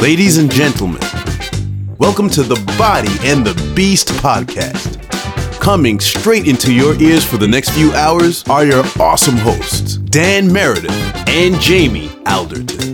Ladies and gentlemen, welcome to the Body and the Beast podcast. Coming straight into your ears for the next few hours are your awesome hosts, Dan Meredith and Jamie Alderton.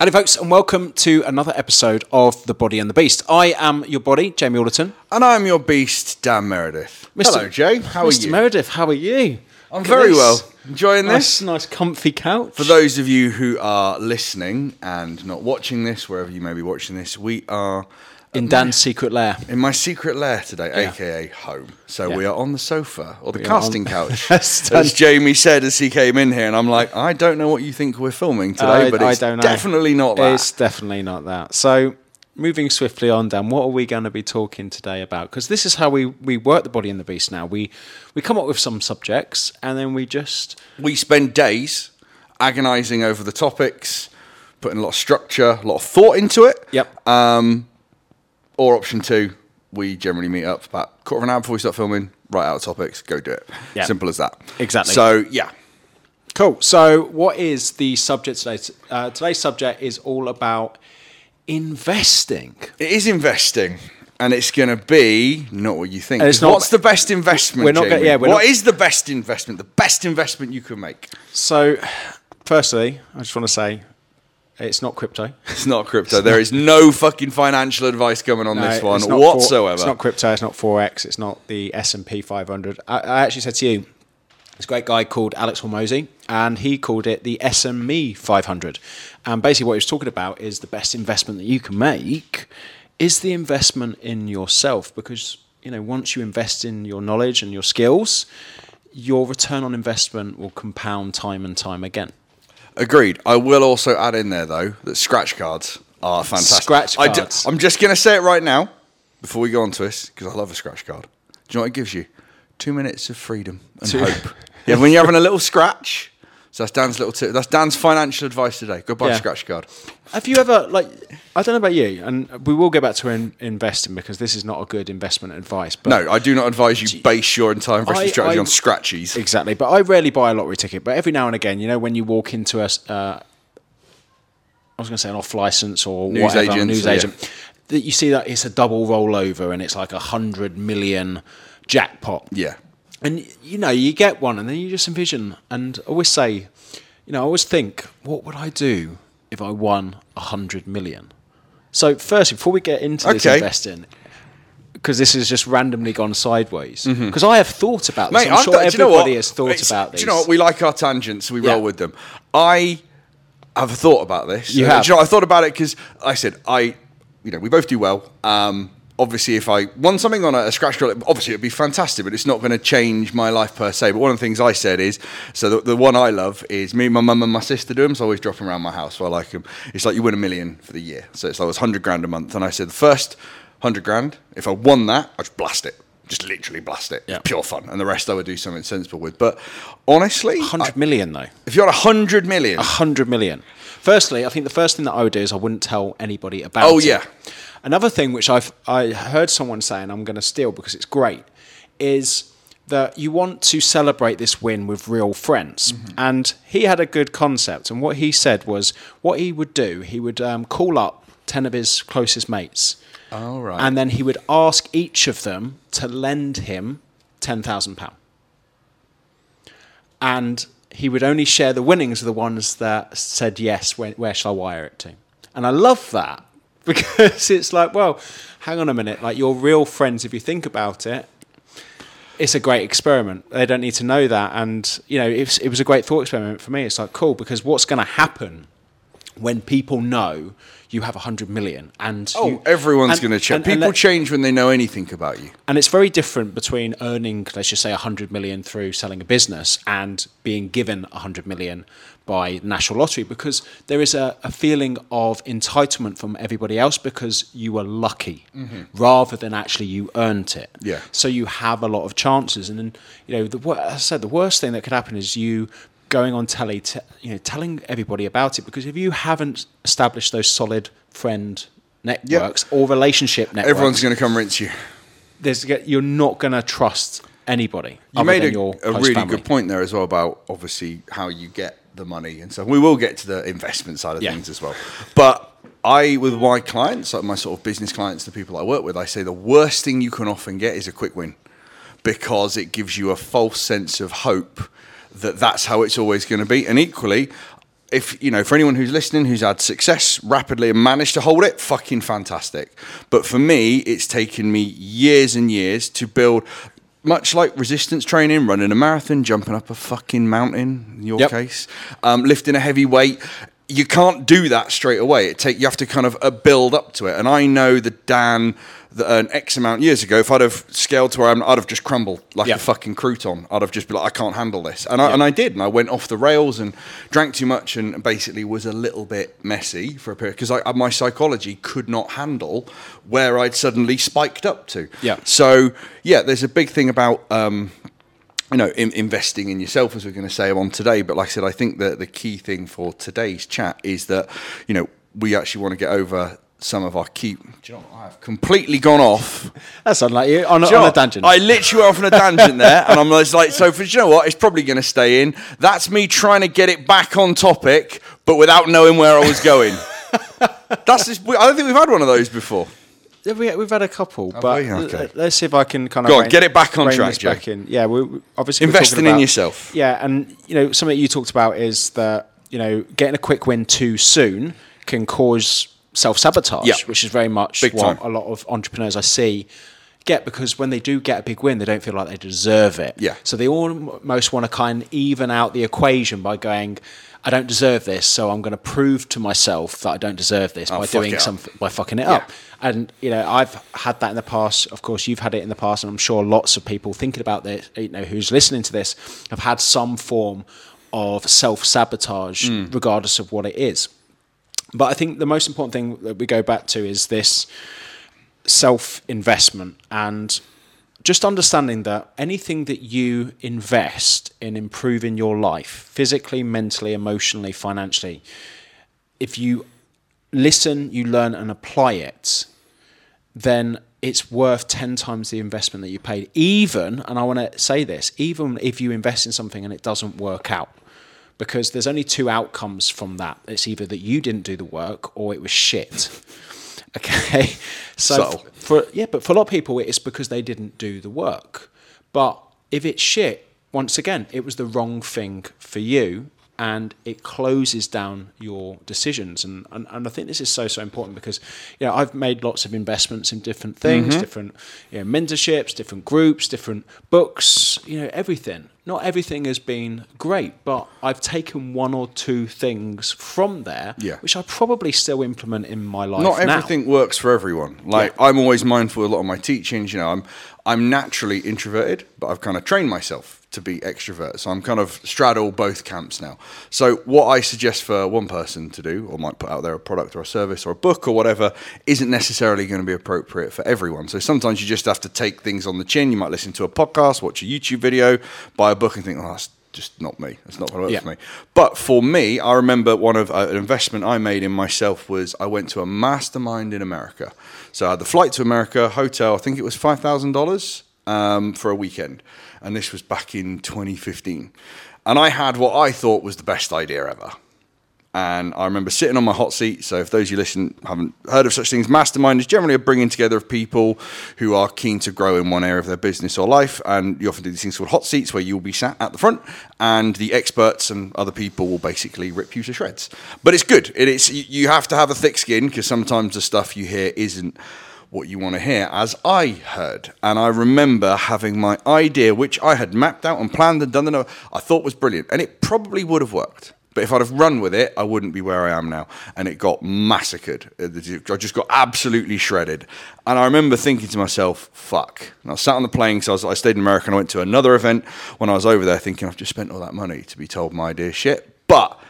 Howdy, folks, and welcome to another episode of The Body and the Beast. I am your body, Jamie Alderton. And I'm your beast, Dan Meredith. Hello, Jay. How Mr. are you? Meredith, how are you? I'm Look at very this. well. Enjoying Nice, this. nice, comfy couch. For those of you who are listening and not watching this, wherever you may be watching this, we are in Dan's secret lair. in my secret lair today, Yeah. aka home. So Yeah. we are on the sofa or the We casting couch, as Jamie said as he came in here, and I'm like, I don't know what you think we're filming today, I- but I it's don't know. definitely not that. It's definitely not that. So, moving swiftly on, Dan, what are we going to be talking today about? Because this is how we, we work The Body and the Beast now. We, we come up with some subjects and then we just we spend days agonizing over the topics, putting a lot of structure, a lot of thought into it. Yep. Um, or option two, we generally meet up about a quarter of an hour before we start filming, write out topics, go do it. Yeah. Simple as that. Exactly. So, yeah. Cool. So, what is the subject today? Uh, today's subject is all about investing. It is investing. And it's going to be not what you think. And it's not- What's the best investment? We're not gonna- Jamie? yeah, we're What not- is the best investment? The best investment you can make. So, firstly, I just want to say it's not crypto. It's not crypto. There is no fucking financial advice coming on this No, one it's not for- whatsoever. it's not crypto. It's not forex. It's not the S and P 500. I, I actually said to you, this great guy called Alex Hormozi, and he called it the SME 500. And basically, what he was talking about is the best investment that you can make is the investment in yourself, because you know once you invest in your knowledge and your skills, your return on investment will compound time and time again. Agreed. I will also add in there though that scratch cards are fantastic. Scratch cards. I'm just going to say it right now before we go on to this because I love a scratch card. Do you know what it gives you? Two minutes of freedom and Two- hope. Yeah, when you're having a little scratch. So that's Dan's little tip. That's Dan's financial advice today. Goodbye, Yeah. scratch card. Have you ever like? I don't know about you, and we will get back to in, investing because this is not a good investment advice. But No, I do not advise you base your entire investment I- strategy I- on scratchies. Exactly, but I rarely buy a lottery ticket. But every now and again, you know, when you walk into a, uh, I was going to say an off license or News whatever, agent, news yeah. agent, that you see that it's a double rollover and it's like a hundred million jackpot. Yeah. And you know, you get one, and then you just envision. And I always say, you know, I always think, what would I do if I won a hundred million? So, first, before we get into this Okay. investing, because this has just randomly gone sideways, because I have thought about this. Mm-hmm. Mate, I'm sure do you know everybody has thought It's- about Do you know what? We like our tangents, we Yeah. roll with them. I have thought about this. You Uh, have? Do you know. I thought about it because I said I, you know, we both do well. Um, obviously, if I won something on a, a scratch card, obviously it'd be fantastic, but it's not going to change my life per se. But one of the things I said is, so the, the one I love is me, my mum, and my sister do them. So I always drop them around my house. So I like them. It's like you win a million for the year. So it's like it's hundred grand a month. And I said the first hundred grand, if I won that, I'd just blast it. Just literally blast it. Yeah. Pure fun. And the rest I would do something sensible with. But honestly, 100 million, I- though. if you're a hundred million, A hundred million. Firstly, I think the first thing that I would do is I wouldn't tell anybody about it. Oh, it. yeah. Another thing which I've I heard someone say, and I'm going to steal because it's great, is that you want to celebrate this win with real friends. Mm-hmm. And he had a good concept, and what he said was what he would do. He would um, call up ten of his closest mates, All right. and then he would ask each of them to lend him ten thousand pound and he would only share the winnings of the ones that said yes. Where, where shall I wire it to? And I love that because it's like, well, hang on a minute. Like your real friends, if you think about it, it's a great experiment. They don't need to know that, and you know, it it was a great thought experiment for me. It's like cool because what's going to happen when people know you have a hundred million and oh, you, everyone's going to change. People let- change when they know anything about you. and it's very different between earning, let's just say, 100 million through selling a business and being given 100 million by National Lottery because there is a, a feeling of entitlement from everybody else because you were lucky mm-hmm. rather than actually you earned it. Yeah. So you have a lot of chances. And then, you know, the, I said, the worst thing that could happen is you going on telly, t- you know, telling everybody about it because if you haven't established those solid friend networks or relationship networks, Everyone's going to come rinse you. there's you're not going to trust anybody. You made a, your a really family. good point there as well about obviously how you get the money and so we will get to the investment side of Yeah. things as well. But I, with my clients, like my sort of business clients, the people I work with, I say the worst thing you can often get is a quick win because it gives you a false sense of hope that that's how it's always going to be. And equally, if you know, for anyone who's listening who's had success rapidly and managed to hold it, fucking fantastic. But for me, it's taken me years and years to build. Much like resistance training, running a marathon, jumping up a fucking mountain, in your Yep. case, um, lifting a heavy weight, you can't do that straight away. It take you have to kind of uh, build up to it. And I know that Dan, that an X amount years ago, if I'd have scaled to where I'm, I'd have just crumbled like Yeah. a fucking crouton. I'd have just been like, I can't handle this, and I, and I did, and I went off the rails and drank too much, and basically was a little bit messy for a period because I, my psychology could not handle where I'd suddenly spiked up to. Yeah. So yeah, there's a big thing about. Um, you know, in, investing in yourself, as we're going to say on today. But like I said, I think that the key thing for today's chat is that, you know, we actually want to get over some of our key. Do you know, what? I've completely gone off. That's unlike you on, a- you on a tangent. I literally went off on a tangent there, and I'm just like, so for you know what? It's probably going to stay in. That's me trying to get it back on topic, but without knowing where I was going. That's just, I don't think we've had one of those before. We, we've had a couple, but we? Okay. l- let's see if I can kind of Go on, get it back on track, Joe. back in. Yeah, we, we obviously we're Investing talking in about- yourself. Yeah, and you know something you talked about is that you know getting a quick win too soon can cause self sabotage, Yeah. which is very much Big what time. a lot of entrepreneurs I see get because when they do get a big win, they don't feel like they deserve it. Yeah. So they almost want to kind of even out the equation by going. I don't deserve this, so I'm going to prove to myself that I don't deserve this by doing something by fucking it Yeah. up. And you know, I've had that in the past. Of course, you've had it in the past, and I'm sure lots of people thinking about this, you know, who's listening to this, have had some form of self sabotage, Mm. regardless of what it is. But I think the most important thing that we go back to is this self investment and just understanding that anything that you invest in improving your life, physically, mentally, emotionally, financially, if you listen, you learn, and apply it, then it's worth 10 times the investment that you paid. Even, and I want to say this, even if you invest in something and it doesn't work out, because there's only two outcomes from that. It's either that you didn't do the work or it was shit. Okay. So Subtle. for yeah, but for a lot of people it's because they didn't do the work. But if it's shit, once again, it was the wrong thing for you and it closes down your decisions and, and and I think this is so so important because you know I've made lots of investments in different things mm-hmm. different you know mentorships different groups different books you know everything not everything has been great but I've taken one or two things from there Yeah. which I probably still implement in my life not now. everything works for everyone. Like I'm always mindful of a lot of my teachings. You know, I'm I'm naturally introverted, but I've kind of trained myself to be extrovert. So I'm kind of straddle both camps now. So what I suggest for one person to do, or might put out there a product or a service or a book or whatever, isn't necessarily going to be appropriate for everyone. So sometimes you just have to take things on the chin. You might listen to a podcast, watch a YouTube video, buy a book, and think, oh, that's just not me. That's not going to work Yeah. for me. But for me, I remember one of uh, an investment I made in myself was I went to a mastermind in America. So I had the flight to America, hotel. I think it was five thousand dollars um, for a weekend, and this was back in 2015. And I had what I thought was the best idea ever. And I remember sitting on my hot seat. So, if those of you listen haven't heard of such things, mastermind is generally a bringing together of people who are keen to grow in one area of their business or life. And you often do these things called hot seats where you'll be sat at the front and the experts and other people will basically rip you to shreds. But it's good. It is, you you have to have a thick skin because sometimes the stuff you hear isn't what you want to hear, as I heard. And I remember having my idea, which I had mapped out and planned and done, and I thought was brilliant. And it probably would have worked. But if I'd have run with it, I wouldn't be where I am now. And it got massacred. Uh, I just got absolutely shredded. And I remember thinking to myself, fuck. And I sat on the plane because I, I stayed in America and I went to another event when I was over there thinking, I've just spent all that money to be told my idea shit. But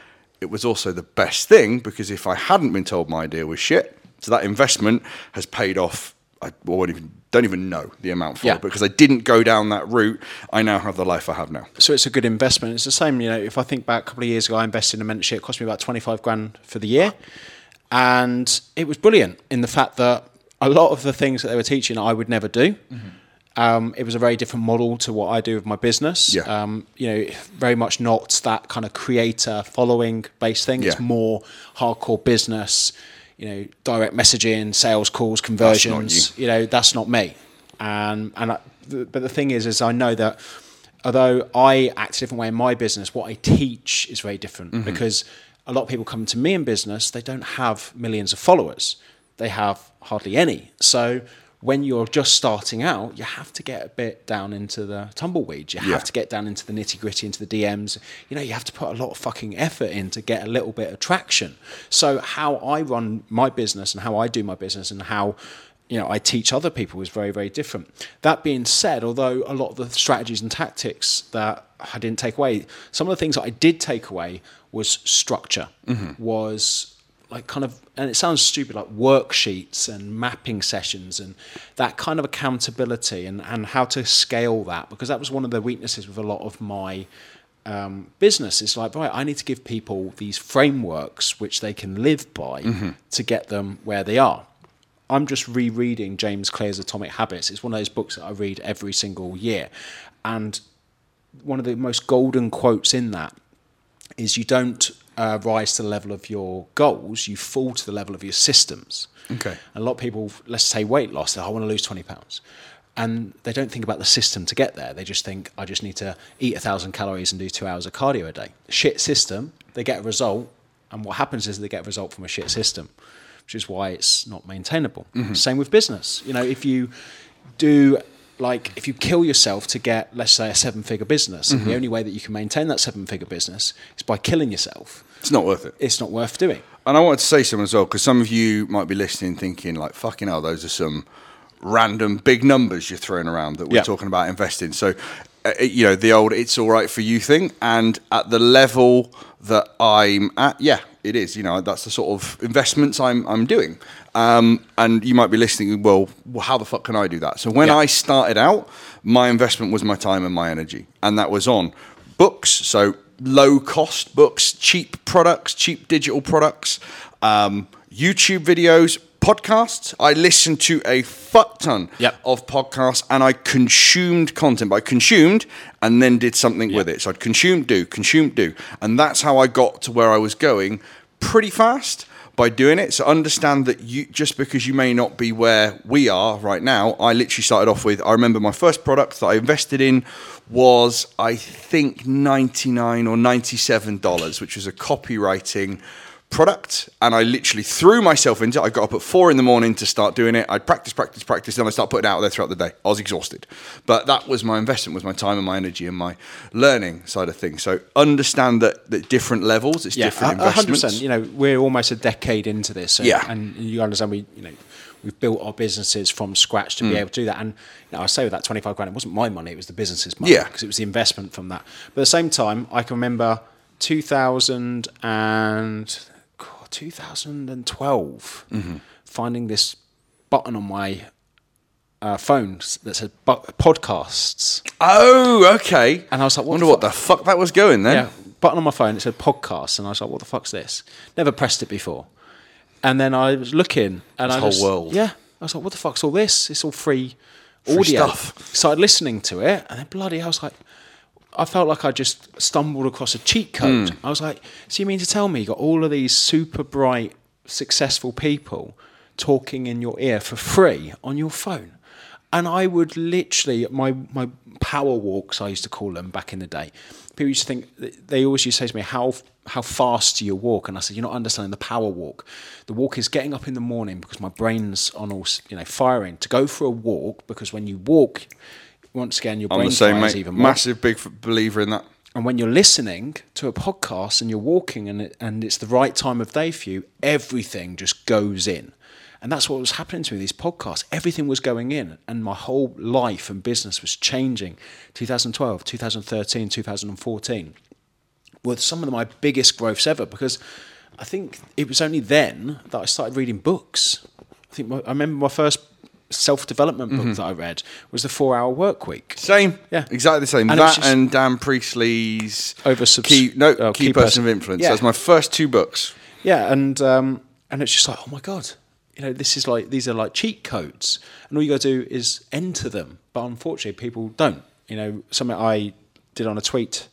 it was also the best thing because if I hadn't been told my idea was shit, so that investment has paid off. I won't even, don't even know the amount for Yeah. it because I didn't go down that route. I now have the life I have now. so it's a good investment. It's the same, you know, if I think back a couple of years ago, I invested in a mentorship, it cost me about 25 grand for the year. And it was brilliant in the fact that a lot of the things that they were teaching, I would never do. Um, it was a very different model to what I do with my business. Yeah. Um, you know, very much not that kind of creator following based thing. It's more hardcore business. You know, direct messaging, sales calls, conversions. You. know, that's not me. And and I, but the thing is, is I know that although I act a different way in my business, what I teach is very different Mm-hmm. because a lot of people come to me in business, they don't have millions of followers. They have hardly any. So when you're just starting out, you have to get a bit down into the tumbleweeds. You have Yeah. to get down into the nitty gritty, into the DMs. You know, you have to put a lot of fucking effort in to get a little bit of traction. So how I run my business and how I do my business and how you know I teach other people is very very different. That being said, although a lot of the strategies and tactics that I didn't take away, some of the things that I did take away was structure, mm-hmm. was like kind of, and it sounds stupid, like worksheets and mapping sessions and that kind of accountability and, and how to scale that because that was one of the weaknesses with a lot of my um, business. It's like, right, I need to give people these frameworks which they can live by to get them where they are. I'm just rereading James Clear's Atomic Habits. It's one of those books that I read every single year. And one of the most golden quotes in that is you don't uh, rise to the level of your goals, you fall to the level of your systems. Okay. A lot of people, let's say weight loss, I want to lose 20 pounds. And they don't think about the system to get there. They just think, I just need to eat a thousand calories and do two hours of cardio a day. Shit system, they get a result. And what happens is they get a result from a shit system, which is why it's not maintainable. Same with business. You know, if you do like if you kill yourself to get let's say a seven figure business and the only way that you can maintain that seven figure business is by killing yourself It's not worth it. it's not worth doing And I wanted to say something as well, because some of you might be listening thinking, like, fucking hell, those are some random big numbers you're throwing around that we're Yeah. talking about investing. So, uh, you know, the old it's all right for you thing. And at the level that I'm at, yeah, it is. You know, that's the sort of investments I'm, I'm doing. Um, and you might be listening, well, well, how the fuck can I do that? So, when Yeah. I started out, my investment was my time and my energy. And that was on books. So, low cost books, cheap products, cheap digital products, um, YouTube videos, podcasts. I listened to a fuck ton Yep. of podcasts and I consumed content. But I consumed and then did something with it. So I'd consume, do, consume, do. And that's how I got to where I was going pretty fast by doing it. So understand that you just because you may not be where we are right now, I literally started off with I remember my first product that I invested in was I think 99 or 97 dollars, which was a copywriting product and I literally threw myself into it. I got up at four in the morning to start doing it. I'd practice, practice, practice, then I start putting it out there throughout the day. I was exhausted. But that was my investment, was my time and my energy and my learning side of things. So understand that at different levels, it's different a- a hundred investments. percent. You know, we're almost a decade into this, and, Yeah. and you understand we, you know, we've built our businesses from scratch to Mm. be able to do that. And you know, I say with that twenty five grand, it wasn't my money; it was the business's money, Yeah. because it was the investment from that. But at the same time, I can remember two thousand and God, 2012 Mm-hmm. finding this button on my uh, phone that said podcasts. Oh, okay. And I was like, what wonder the what the fuck that was going then. Yeah, button on my phone. It said podcasts, and I was like, "What the fuck's this?" Never pressed it before. And then I was looking, and This I whole just, world. Yeah, I was like, "What the fuck's all this? It's all free, Free audio." stuff. Started listening to it, and then bloody, I was like, I felt like I just stumbled across a cheat code. Hmm. I was like, "So you mean to tell me you got all of these super bright, successful people talking in your ear for free on your phone?" And I would literally my my power walks I used to call them back in the day. People used to think they always used to say to me, "How how fast do you walk?" And I said, "You're not understanding the power walk. The walk is getting up in the morning because my brain's on all you know firing to go for a walk because when you walk, once again your I'm brain the same, fires mate. even more. Massive big f- believer in that. And when you're listening to a podcast and you're walking and it, and it's the right time of day for you, everything just goes in. And that's what was happening to me, these podcasts. Everything was going in, and my whole life and business was changing. 2012, 2013, 2014 were some of my biggest growths ever because I think it was only then that I started reading books. I think my, I remember my first self development book that I read was the Four Hour Work Week. Same. Yeah. Exactly the same. And that and Dan Priestley's Oversubs- key no oh, key, Key person, Person- of influence. Yeah. That's my first two books. Yeah, and um, and it's just like, oh my god, you know, this is like these are like cheat codes, and all you got to do is enter them. But unfortunately, people don't. You know, something I did on a tweet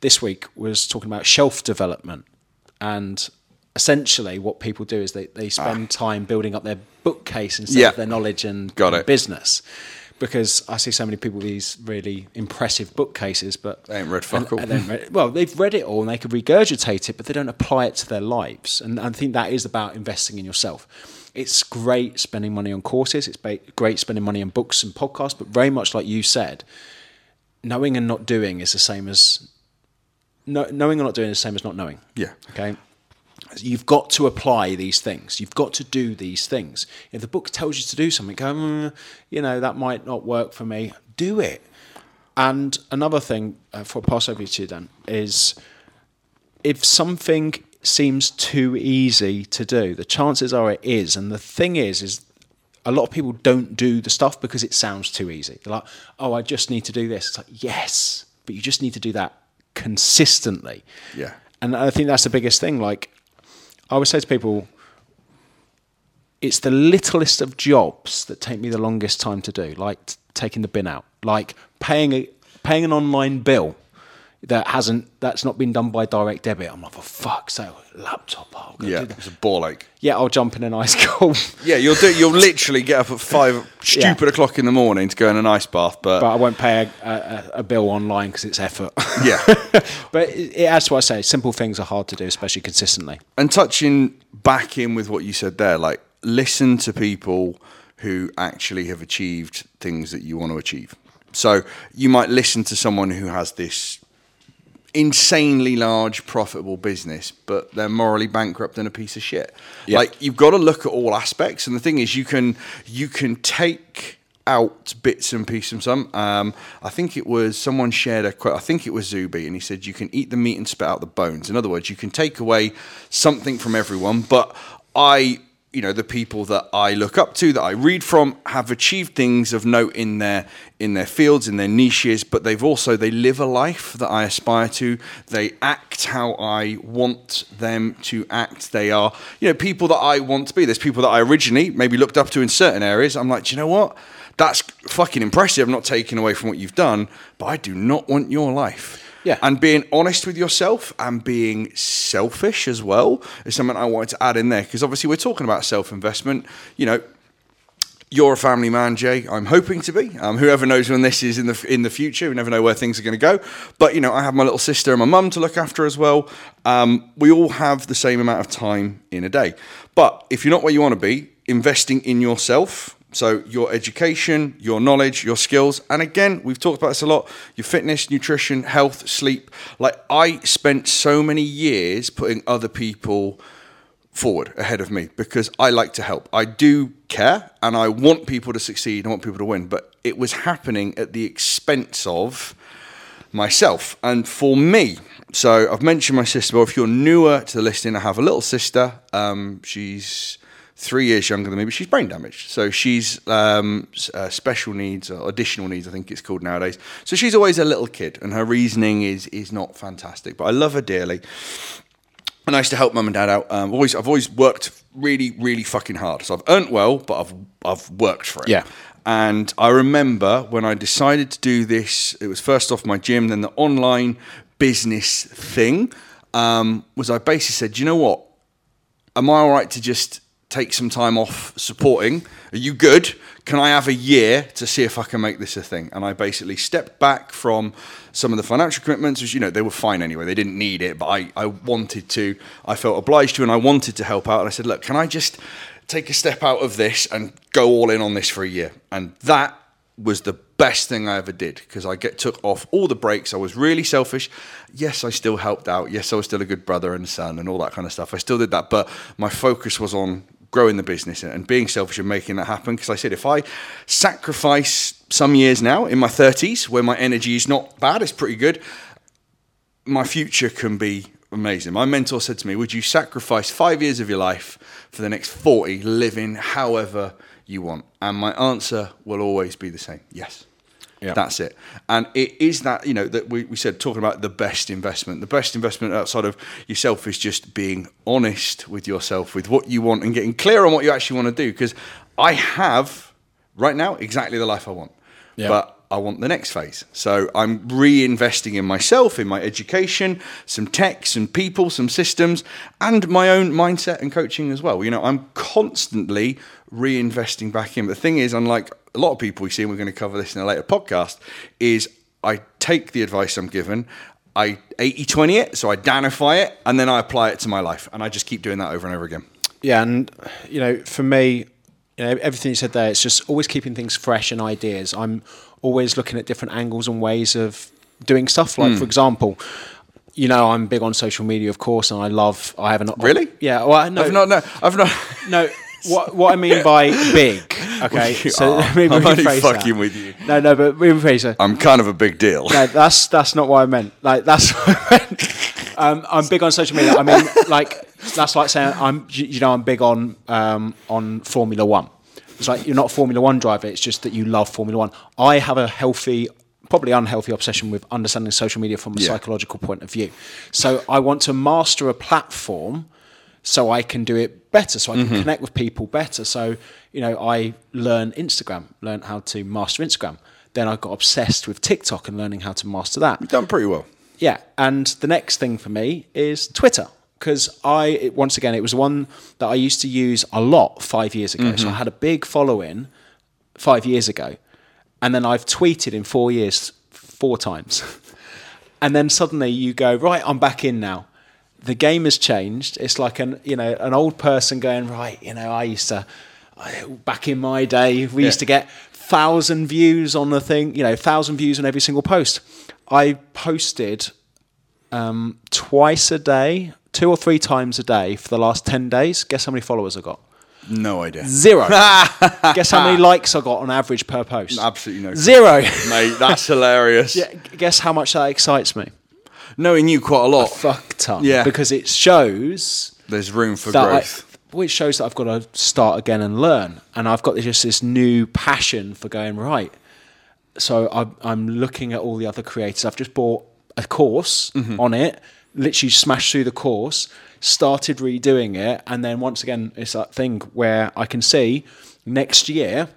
this week was talking about shelf development, and essentially what people do is they, they spend time building up their bookcase instead Ah. Yeah. of their knowledge and, Got and it. business. Because I see so many people with these really impressive bookcases, but They ain't read fuck and- all. and read- well, they've read it all and they could regurgitate it, but they don't apply it to their lives. And I think that is about investing in yourself. It's great spending money on courses. It's great spending money on books and podcasts, but very much like you said, knowing and not doing is the same as no, knowing or not doing is the same as not knowing. Yeah. Okay. You've got to apply these things. You've got to do these things. If the book tells you to do something, go, "Mm, you know, that might not work for me. Do it. And another thing uh, for pass over to you, Dan, is if something seems too easy to do, the chances are it is. And the thing is, is a lot of people don't do the stuff because it sounds too easy. They're like, oh, I just need to do this. It's like, yes, but you just need to do that consistently. Yeah. And I think that's the biggest thing. Like, I would say to people, it's the littlest of jobs that take me the longest time to do, like t- taking the bin out, like paying a paying an online bill that hasn't that's not been done by direct debit. I'm like, for fuck's sake, laptop. I'll go Yeah, do that. it's a ball ache. yeah, I'll jump in an ice cold, Yeah, you'll do. You'll literally get up at five stupid o'clock in the morning to go in an ice bath, but, but I won't pay a, a, a bill online because it's effort. yeah. but it, it, that's what I say. Simple things are hard to do, especially consistently. and touching back in with what you said there, like listen to people who actually have achieved things that you want to achieve. So you might listen to someone who has this insanely large profitable business but they're morally bankrupt and a piece of shit. Yeah. like you've got to look at all aspects and the thing is you can you can take out bits and pieces from some um, i think it was someone shared a quote i think it was zuby and he said you can eat the meat and spit out the bones. In other words you can take away something from everyone but i you know the people that I look up to that I read from have achieved things of note in their in their fields in their niches but they've also they live a life that I aspire to. They act how I want them to act. They are you know people that I want to be. There's people that I originally maybe looked up to in certain areas. I'm like you know what? That's fucking impressive. I'm not taking away from what you've done but I do not want your life Yeah. and being honest with yourself and being selfish as well is something I wanted to add in there because obviously we're talking about self investment. You know, you're a family man, Jay. I'm hoping to be. Um, whoever knows when this is in the in the future, we never know where things are going to go. But you know, I have my little sister and my mum to look after as well. Um, we all have the same amount of time in a day. But if you're not where you want to be, investing in yourself. So your education, your knowledge, your skills, and again, we've talked about this a lot. Your fitness, nutrition, health, sleep. Like I spent so many years putting other people forward ahead of me because I like to help. I do care and I want people to succeed. I want people to win, but it was happening at the expense of myself. And for me, so I've mentioned my sister. Well, if you're newer to the listing, I have a little sister. Um, she's three years younger than me, but she's brain damaged. So she's um, uh, special needs or additional needs, I think it's called nowadays. So she's always a little kid, and her reasoning is is not fantastic. But I love her dearly. And I used to help mum and dad out. Um, always, I've always worked really, really fucking hard. So I've earned well, but I've I've worked for it. Yeah. And I remember when I decided to do this, it was first off my gym, then the online business thing. Um, was I basically said, "Do you know what? Am I all right to just take some time off supporting? Are you good? Can I have a year to see if I can make this a thing? And I basically stepped back from some of the financial commitments, which, you know, they were fine anyway. They didn't need it, but I, I wanted to. I felt obliged to, and I wanted to help out. And I said, look, can I just take a step out of this and go all in on this for a year? And that was the best thing I ever did because I get took off all the breaks. I was really selfish. Yes, I still helped out. Yes, I was still a good brother and son and all that kind of stuff. I still did that, but my focus was on growing the business and being selfish and making that happen. Because I said, if I sacrifice some years now in my 30s where my energy is not bad, it's pretty good, my future can be amazing. My mentor said to me, Would you sacrifice five years of your life for the next 40 living however you want? And my answer will always be the same yes. Yeah. That's it. And it is that, you know, that we, we said talking about the best investment. The best investment outside of yourself is just being honest with yourself, with what you want and getting clear on what you actually want to do. Because I have right now exactly the life I want. Yeah. But I want the next phase. So I'm reinvesting in myself, in my education, some tech, some people, some systems, and my own mindset and coaching as well. You know, I'm constantly reinvesting back in. But the thing is, unlike a lot of people we see, and we're going to cover this in a later podcast, is I take the advice I'm given, I 80 20 it, so I danify it, and then I apply it to my life. And I just keep doing that over and over again. Yeah, and you know, for me, you know, everything you said there, it's just always keeping things fresh and ideas. I'm always looking at different angles and ways of doing stuff. Like, for hmm. example, you know, I'm big on social media, of course, and I love. I haven't. Really? yeah. Well, no, I've not, no, I've not. no. What what I mean by big? Okay, so Oh, let me I'm only rephrase fucking that. with you. No, no, but rephrase that. I'm kind of a big deal. No, that's that's not what I meant. Like that's what I meant. Um, I'm big on social media. I mean, like that's like saying I'm. You you know, I'm big on um, on Formula One. It's like you're not a Formula One driver. It's just that you love Formula One. I have a healthy, probably unhealthy obsession with understanding social media from a Yeah. psychological point of view. So I want to master a platform so I can do it better, so I can Mm-hmm. connect with people better. So, you know, I learn Instagram, learn how to master Instagram. Then I got obsessed with TikTok and learning how to master that. You've done pretty well. Yeah, and the next thing for me is Twitter because I once again it was one that I used to use a lot five years ago. So I had a big following five years ago, and then I've tweeted in four years four times, and then suddenly you go right, I'm back in now. The game has changed. It's like an you know an old person going right. You know I used to back in my day we used to get thousand views on the thing. You know thousand views on every single post. I posted um, twice a day, two or three times a day for the last 10 days. Guess how many followers I got? No idea. Zero. Guess how many likes I got on average per post? Absolutely no. Zero. Mate, that's hilarious. yeah, guess how much that excites me? Knowing you quite a lot, Fuck ton. Yeah. Because it shows there's room for I, growth. well, it shows that I've got to start again and learn. And I've got just this new passion for going, right. So I'm, I'm looking at all the other creators. I've just bought a course Mm-hmm. on it, literally smashed through the course, started redoing it. And then once again, it's that thing where I can see next year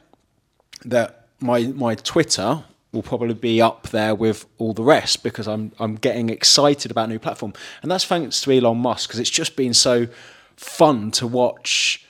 that my my Twitter will probably be up there with all the rest because I'm I'm getting excited about new platform, and that's thanks to Elon Musk because it's just been so fun to watch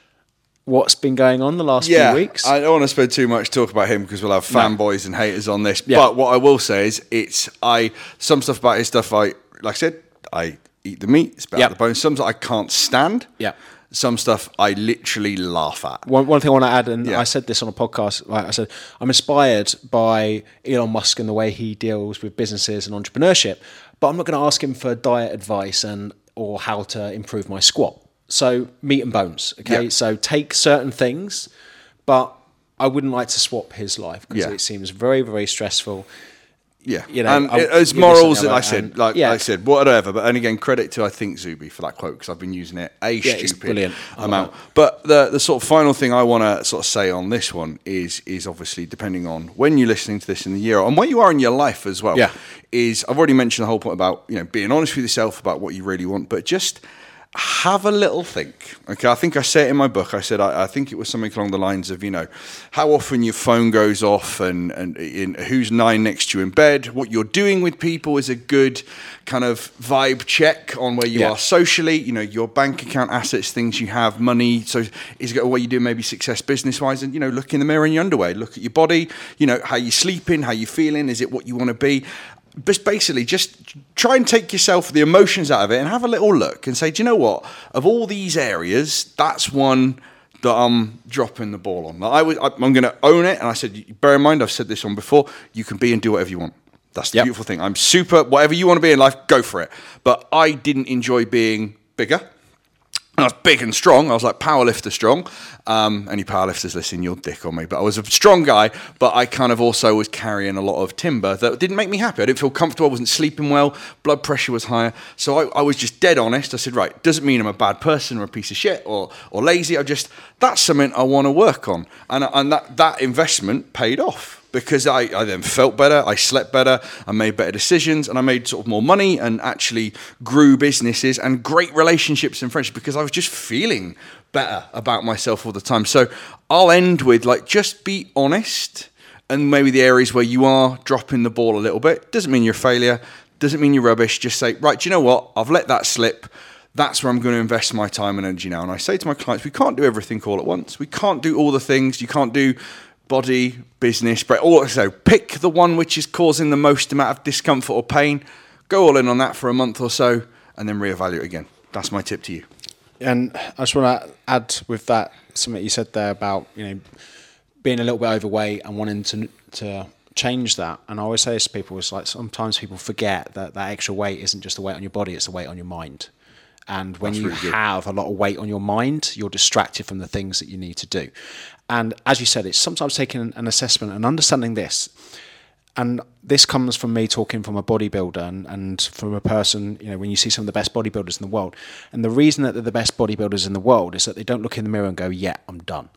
what's been going on the last Yeah, few weeks. I don't want to spend too much talk about him because we'll have fanboys and haters on this. Yeah. But what I will say is, it's I some stuff about his stuff. I like I said, I eat the meat, spit Yep. out the bones. Some I can't stand. Yeah. Some stuff I literally laugh at. one, one thing I want to add, and Yeah. I said this on a podcast, like I said, I'm inspired by Elon Musk and the way he deals with businesses and entrepreneurship, but I'm not going to ask him for diet advice and or how to improve my squat. So meat and bones, okay? Yeah. So take certain things, but I wouldn't like to swap his life because Yeah. it seems very, very stressful. Yeah, You know, and I'll as morals, something I said, and- like yeah. I said, whatever. But and again, credit to I think Zuby for that quote because I've been using it a it's stupid. I amount. it. But the the sort of final thing I want to sort of say on this one is is obviously depending on when you're listening to this in the year and where you are in your life as well. Yeah. is I've already mentioned the whole point about you know being honest with yourself about what you really want, but just have a little think. Okay, I think I say it in my book. I said I, I think it was something along the lines of you know how often your phone goes off and and in, who's nine next to you in bed. What you're doing with people is a good kind of vibe check on where you Yeah. are socially. You know your bank account assets, things you have, money. So is it what you do? Maybe success business wise, and you know look in the mirror in your underwear. Look at your body. You know how you're sleeping, how you feeling. Is it what you want to be? Just basically, just try and take yourself the emotions out of it and have a little look and say, do you know what? Of all these areas, that's one that I'm dropping the ball on. Like, I was, I'm going to own it. And I said, bear in mind, I've said this one before. You can be and do whatever you want. That's the Yep. beautiful thing. I'm super. Whatever you want to be in life, go for it. But I didn't enjoy being bigger. I was big and strong. I was like powerlifter strong. Um, any powerlifters listening, you'll dick on me. But I was a strong guy. But I kind of also was carrying a lot of timber that didn't make me happy. I didn't feel comfortable. I wasn't sleeping well. Blood pressure was higher. So I, I was just dead honest. I said, right, doesn't mean I'm a bad person or a piece of shit or, or lazy. I just, that's something I want to work on. And, and that, that investment paid off. Because I, I then felt better, I slept better, I made better decisions, and I made sort of more money and actually grew businesses and great relationships and friendships because I was just feeling better about myself all the time. So I'll end with like just be honest and maybe the areas where you are dropping the ball a little bit. Doesn't mean you're a failure, doesn't mean you're rubbish. Just say, right, do you know what? I've let that slip that's where I'm going to invest my time and energy now. And I say to my clients, we can't do everything all at once. We can't do all the things. You can't do body, business, but also pick the one which is causing the most amount of discomfort or pain. Go all in on that for a month or so, and then reevaluate again. That's my tip to you. And I just want to add with that something you said there about you know being a little bit overweight and wanting to to change that. And I always say this to people: it's like sometimes people forget that that extra weight isn't just the weight on your body; it's the weight on your mind. And when That's you really have a lot of weight on your mind, you're distracted from the things that you need to do. And as you said, it's sometimes taking an assessment and understanding this. And this comes from me talking from a bodybuilder and, and from a person, you know, when you see some of the best bodybuilders in the world. And the reason that they're the best bodybuilders in the world is that they don't look in the mirror and go, yeah, I'm done.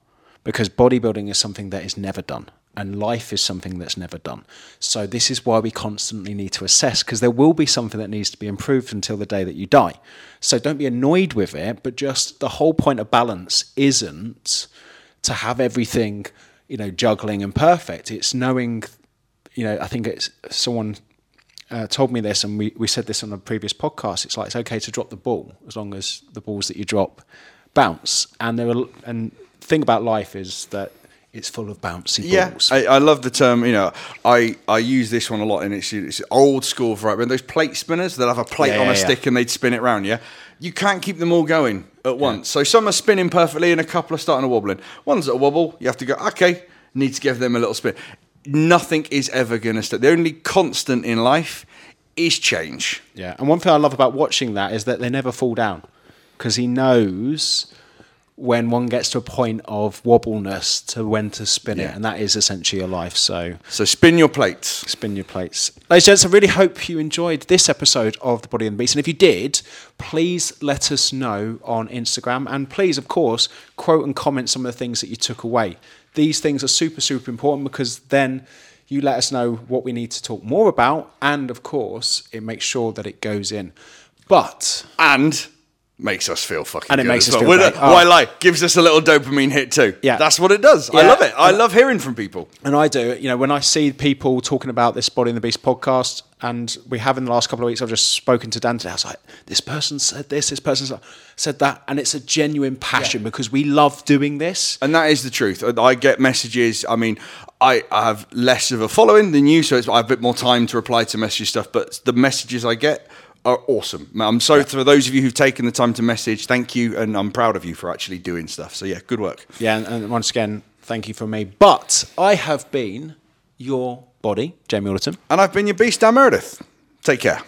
Because bodybuilding is something that is never done and life is something that's never done. So this is why we constantly need to assess because there will be something that needs to be improved until the day that you die. So don't be annoyed with it, but just the whole point of balance isn't to have everything, you know, juggling and perfect. It's knowing, you know, I think it's someone uh, told me this, and we, we said this on a previous podcast. It's like it's okay to drop the ball as long as the balls that you drop bounce. And there are, and thing about life is that it's full of bouncy yeah, balls. I, I love the term. You know, I, I use this one a lot, and it's it's old school, for right? When those plate spinners that have a plate yeah, on a yeah, stick and they'd spin it around, yeah. You can't keep them all going at once. So some are spinning perfectly, and a couple are starting to wobbling. Ones that wobble, you have to go. Okay, need to give them a little spin. Nothing is ever going to stop. The only constant in life is change. Yeah, and one thing I love about watching that is that they never fall down because he knows when one gets to a point of wobbleness to when to spin yeah. it, and that is essentially your life. So, so spin your plates. Spin your plates, ladies and gents. I really hope you enjoyed this episode of the Body and the Beast, and if you did, please let us know on Instagram, and please, of course, quote and comment some of the things that you took away. These things are super, super important because then you let us know what we need to talk more about, and of course, it makes sure that it goes in. But and makes us feel fucking and it good makes us well. feel great. Oh. Why lie? Gives us a little dopamine hit too. Yeah, that's what it does. Yeah. I love it. I love hearing from people. And I do. You know, when I see people talking about this Body and the Beast podcast, and we have in the last couple of weeks, I've just spoken to Dan today. I was like, this person said this, this person said that, and it's a genuine passion because we love doing this. And that is the truth. I get messages. I mean, I, have less of a following than you, so it's, I have a bit more time to reply to message stuff. But the messages I get are awesome. I'm so yeah. for those of you who've taken the time to message. Thank you, and I'm proud of you for actually doing stuff. So yeah, good work. Yeah, and, and once again, thank you from me. But I have been your body, Jamie Alderton, and I've been your beast, Dan Meredith. Take care.